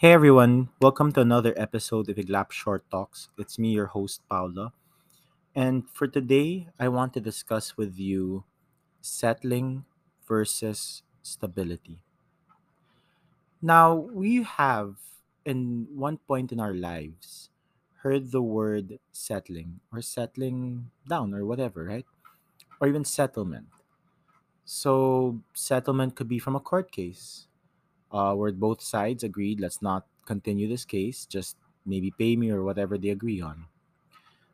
Hey everyone, welcome to another episode of Iglap Short Talks. It's me, your host, Paula. And for today, I want to discuss with you settling versus stability. Now, we have, in one point in our lives, heard the word settling or settling down or whatever, right? Or even settlement. So, settlement could be from a court case uh, where both sides agreed, let's not continue this case, just maybe pay me or whatever they agree on.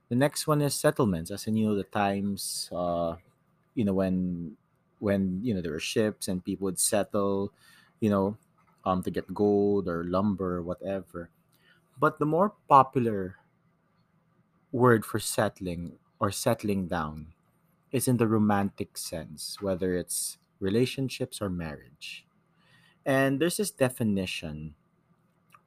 The next one is settlements, as in you know the times, uh, you know when when you know there were ships and people would settle, you know, um, to get gold or lumber or whatever. But the more popular word for settling or settling down is in the romantic sense, whether it's relationships or marriage. And there's this definition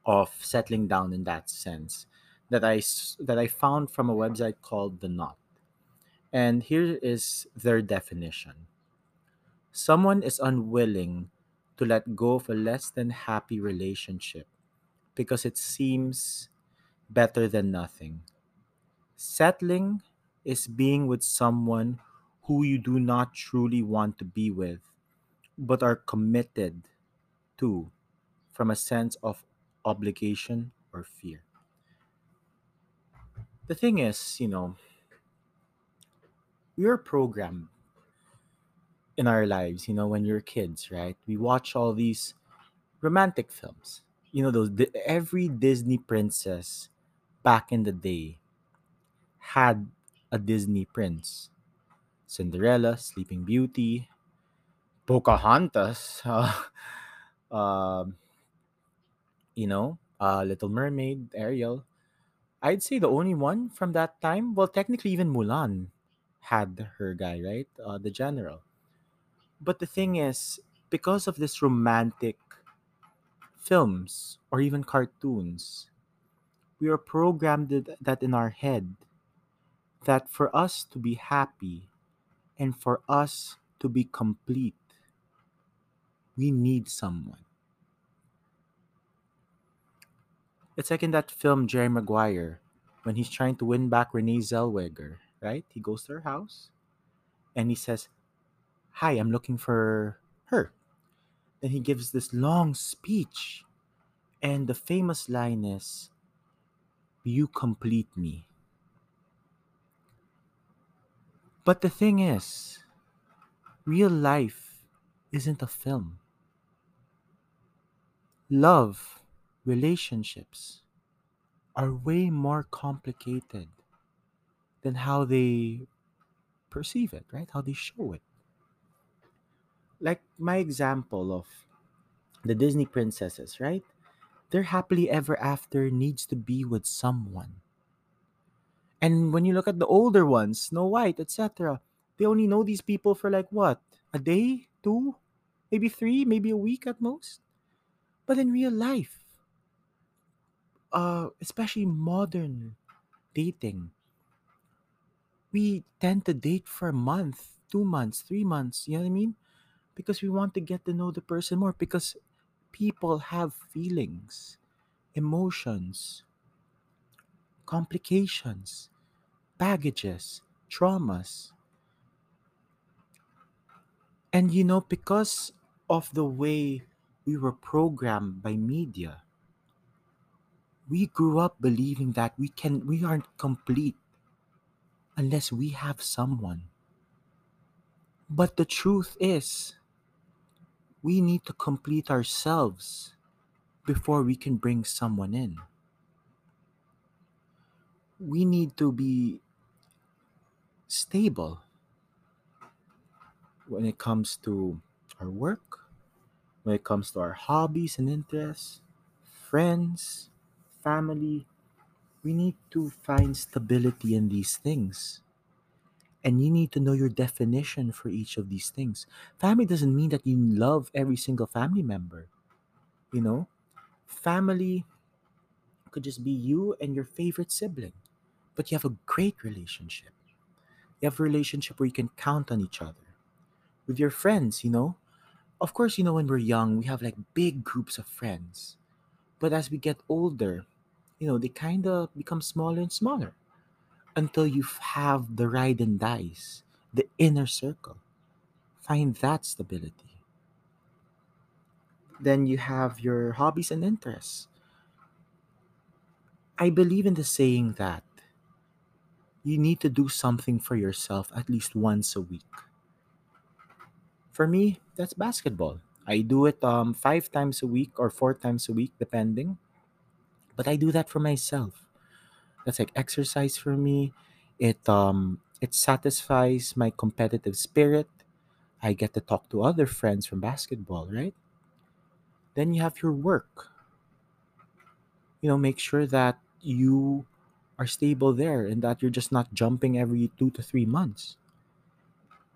of settling down in that sense that I that I found from a website called The Knot. And here is their definition. Someone is unwilling to let go of a less than happy relationship because it seems better than nothing. Settling is being with someone who you do not truly want to be with, but are committed to from a sense of obligation or fear. The thing is, you know, we are programmed in our lives, you know, when you're kids, right? We watch all these romantic films. You know, those every Disney princess back in the day had a Disney prince. Cinderella, Sleeping Beauty, Pocahontas, uh, um, you know, uh, Little Mermaid, Ariel. I'd say the only one from that time, well, technically even Mulan had her guy, right? Uh, the general. But the thing is, because of this romantic films or even cartoons, we are programmed that that in our head that for us to be happy and for us to be complete, we need someone. It's like in that film Jerry Maguire when he's trying to win back Renee Zellweger, right? He goes to her house and he says, Hi, I'm looking for her. Then he gives this long speech. And the famous line is, You complete me. But the thing is, real life isn't a film. Love, relationships are way more complicated than how they perceive it, right? How they show it. Like my example of the Disney princesses, right? Their happily ever after needs to be with someone. And when you look at the older ones, Snow White, etc., they only know these people for like what? A day? Two? Maybe three? Maybe a week at most? But in real life, uh, especially modern dating, we tend to date for a month, two months, three months. You know what I mean? Because we want to get to know the person more. Because people have feelings, emotions, complications, baggages, traumas. And you know, because of the way we were programmed by media, we grew up believing that we can we aren't complete unless we have someone. But the truth is, we need to complete ourselves before we can bring someone in. We need to be stable when it comes to our work, when it comes to our hobbies and interests, friends, family. We need to find stability in these things. And you need to know your definition for each of these things. Family doesn't mean that you love every single family member, you know? Family could just be you and your favorite sibling, but you have a great relationship. You have a relationship where you can count on each other. With your friends, you know? Of course, you know, when we're young, we have like big groups of friends. But as we get older, you know, they kind of become smaller and smaller until you have the ride and dice, the inner circle. Find that stability. Then you have your hobbies and interests. I believe in the saying that you need to do something for yourself at least once a week. For me, that's basketball. I do it um, five times a week or four times a week, depending. But I do that for myself. That's like exercise for me. It um it satisfies my competitive spirit. I get to talk to other friends from basketball, right? Then you have your work. You know, make sure that you are stable there and that you're just not jumping every two to three months.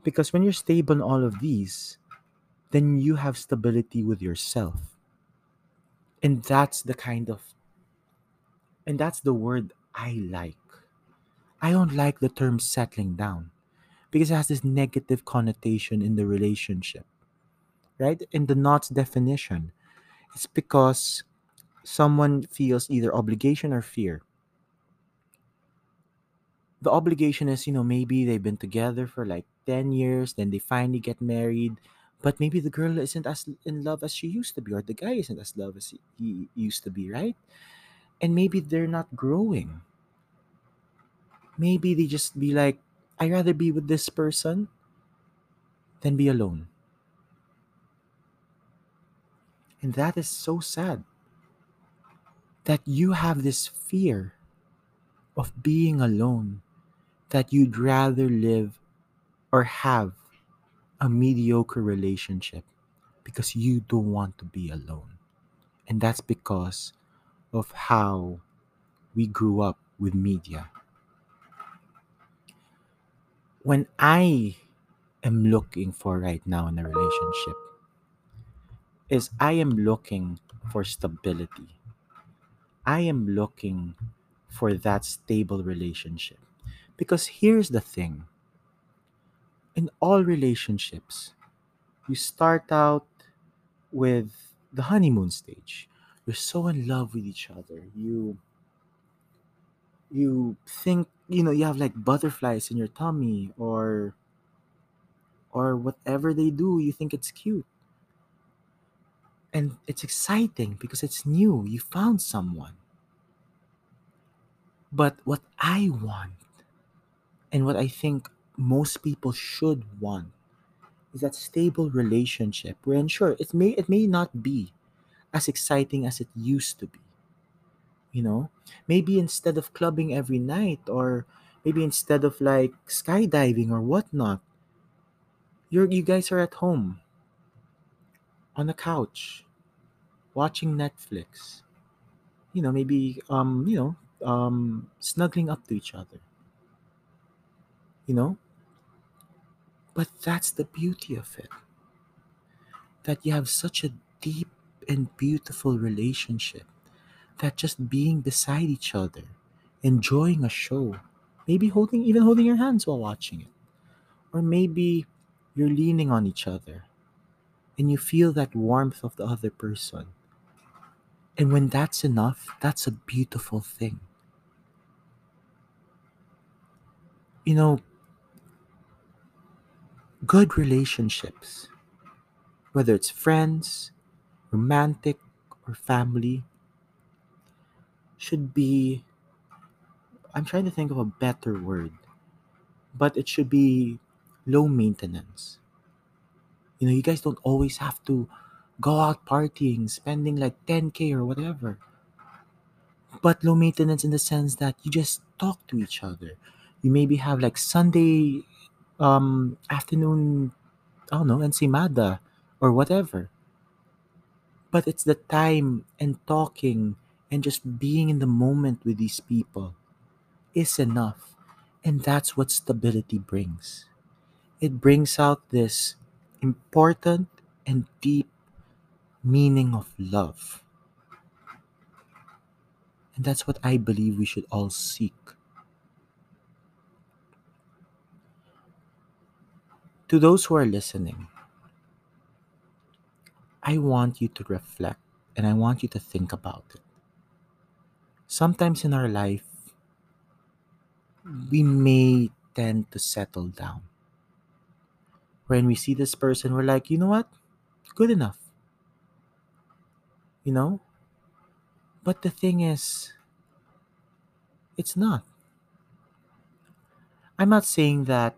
Because when you're stable in all of these, then you have stability with yourself. And that's the kind of, and that's the word I like. I don't like the term settling down because it has this negative connotation in the relationship, right? In the Knot's definition, it's because someone feels either obligation or fear. The obligation is, you know, maybe they've been together for like 10 years, then they finally get married, but maybe the girl isn't as in love as she used to be, or the guy isn't as love as he, he used to be, right? And maybe they're not growing. Maybe they just be like, I'd rather be with this person than be alone. And that is so sad that you have this fear of being alone, that you'd rather live or have a mediocre relationship because you don't want to be alone. And that's because of how we grew up with media. When I am looking for right now in a relationship, is I am looking for stability. I am looking for that stable relationship. Because here's the thing in all relationships, you start out with the honeymoon stage. You're so in love with each other. You you think you know you have like butterflies in your tummy or or whatever they do you think it's cute. And it's exciting because it's new. You found someone. But what i want and what i think most people should want is that stable relationship wherein sure it may it may not be as exciting as it used to be you know? Maybe instead of clubbing every night or maybe instead of like skydiving or whatnot you're you guys are at home on a couch watching netflix you know maybe um you know um snuggling up to each other you know? But that's the beauty of it that you have such a deep and beautiful relationship that just being beside each other enjoying a show maybe holding even holding your hands while watching it. Or maybe you're leaning on each other and you feel that warmth of the other person. And when that's enough that's a beautiful thing. You know good relationships whether it's friends romantic or family should be i'm trying to think of a better word but it should be low maintenance. You know you guys don't always have to go out partying spending like 10k or whatever. But low maintenance in the sense that you just talk to each other. You maybe have like sunday um afternoon i don't know ensaymada or whatever but it's the time and talking and just being in the moment with these people is enough. And that's what stability brings. It brings out this important and deep meaning of love. And that's what i believe we should all seek. To those who are listening i want you to reflect and I want you to think about it. Sometimes in our life, we may tend to settle down. When we see this person, we're like, you know what? Good enough. You know? But the thing is, it's not. I'm not saying that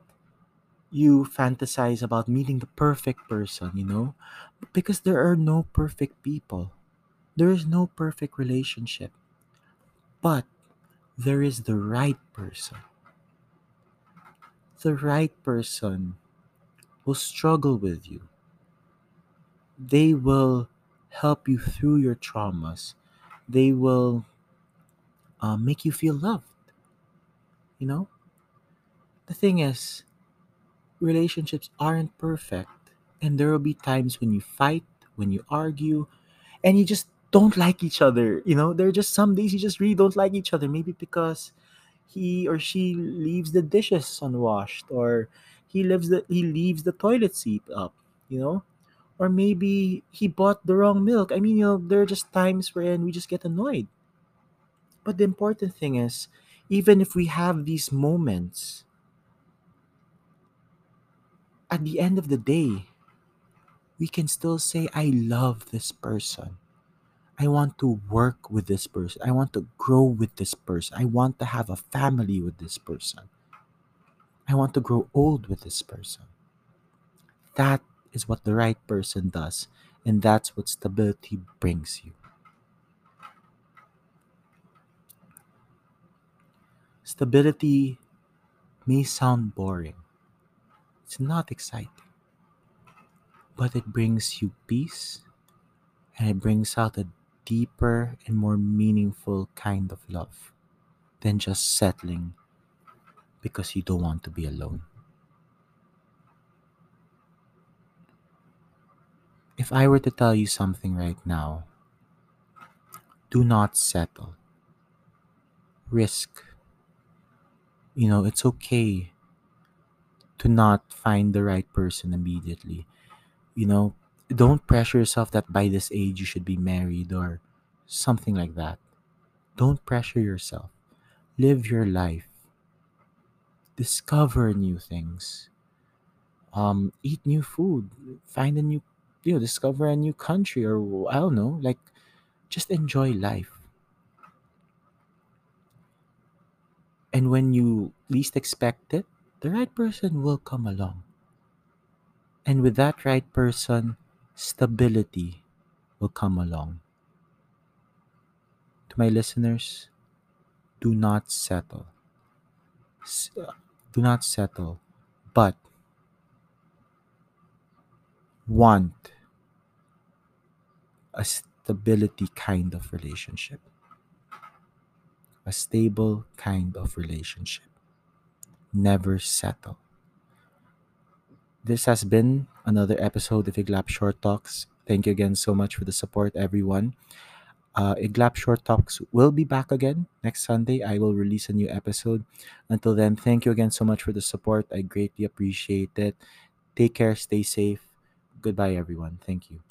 you fantasize about meeting the perfect person, you know? Because there are no perfect people. There is no perfect relationship. But there is the right person. The right person will struggle with you. They will help you through your traumas. They will uh, make you feel loved. You know? The thing is, relationships aren't perfect. And there will be times when you fight, when you argue, and you just don't like each other. You know, there are just some days you just really don't like each other. Maybe because he or she leaves the dishes unwashed, or he leaves the he leaves the toilet seat up. You know, or maybe he bought the wrong milk. I mean, you know, there are just times wherein we just get annoyed. But the important thing is, even if we have these moments, at the end of the day, we can still say, I love this person. I want to work with this person. I want to grow with this person. I want to have a family with this person. I want to grow old with this person. That is what the right person does. And that's what stability brings you. Stability may sound boring, it's not exciting, but it brings you peace and it brings out a deeper and more meaningful kind of love than just settling because you don't want to be alone. If I were to tell you something right now, do not settle. Risk. You know, it's okay to not find the right person immediately. You know, don't pressure yourself that by this age you should be married or something like that. Don't pressure yourself. Live your life. Discover new things. Um, eat new food. Find a new, you know, discover a new country or I don't know. Like, just enjoy life. And when you least expect it, the right person will come along. And with that right person, stability will come along. To my listeners, do not settle. Do not settle, but want a stability kind of relationship, a stable kind of relationship. Never settle. This has been another episode of Iglap Short Talks. Thank you again so much for the support, everyone. Uh, Iglap Short Talks will be back again next Sunday. I will release a new episode. Until then, thank you again so much for the support. I greatly appreciate it. Take care, stay safe. Goodbye, everyone. Thank you.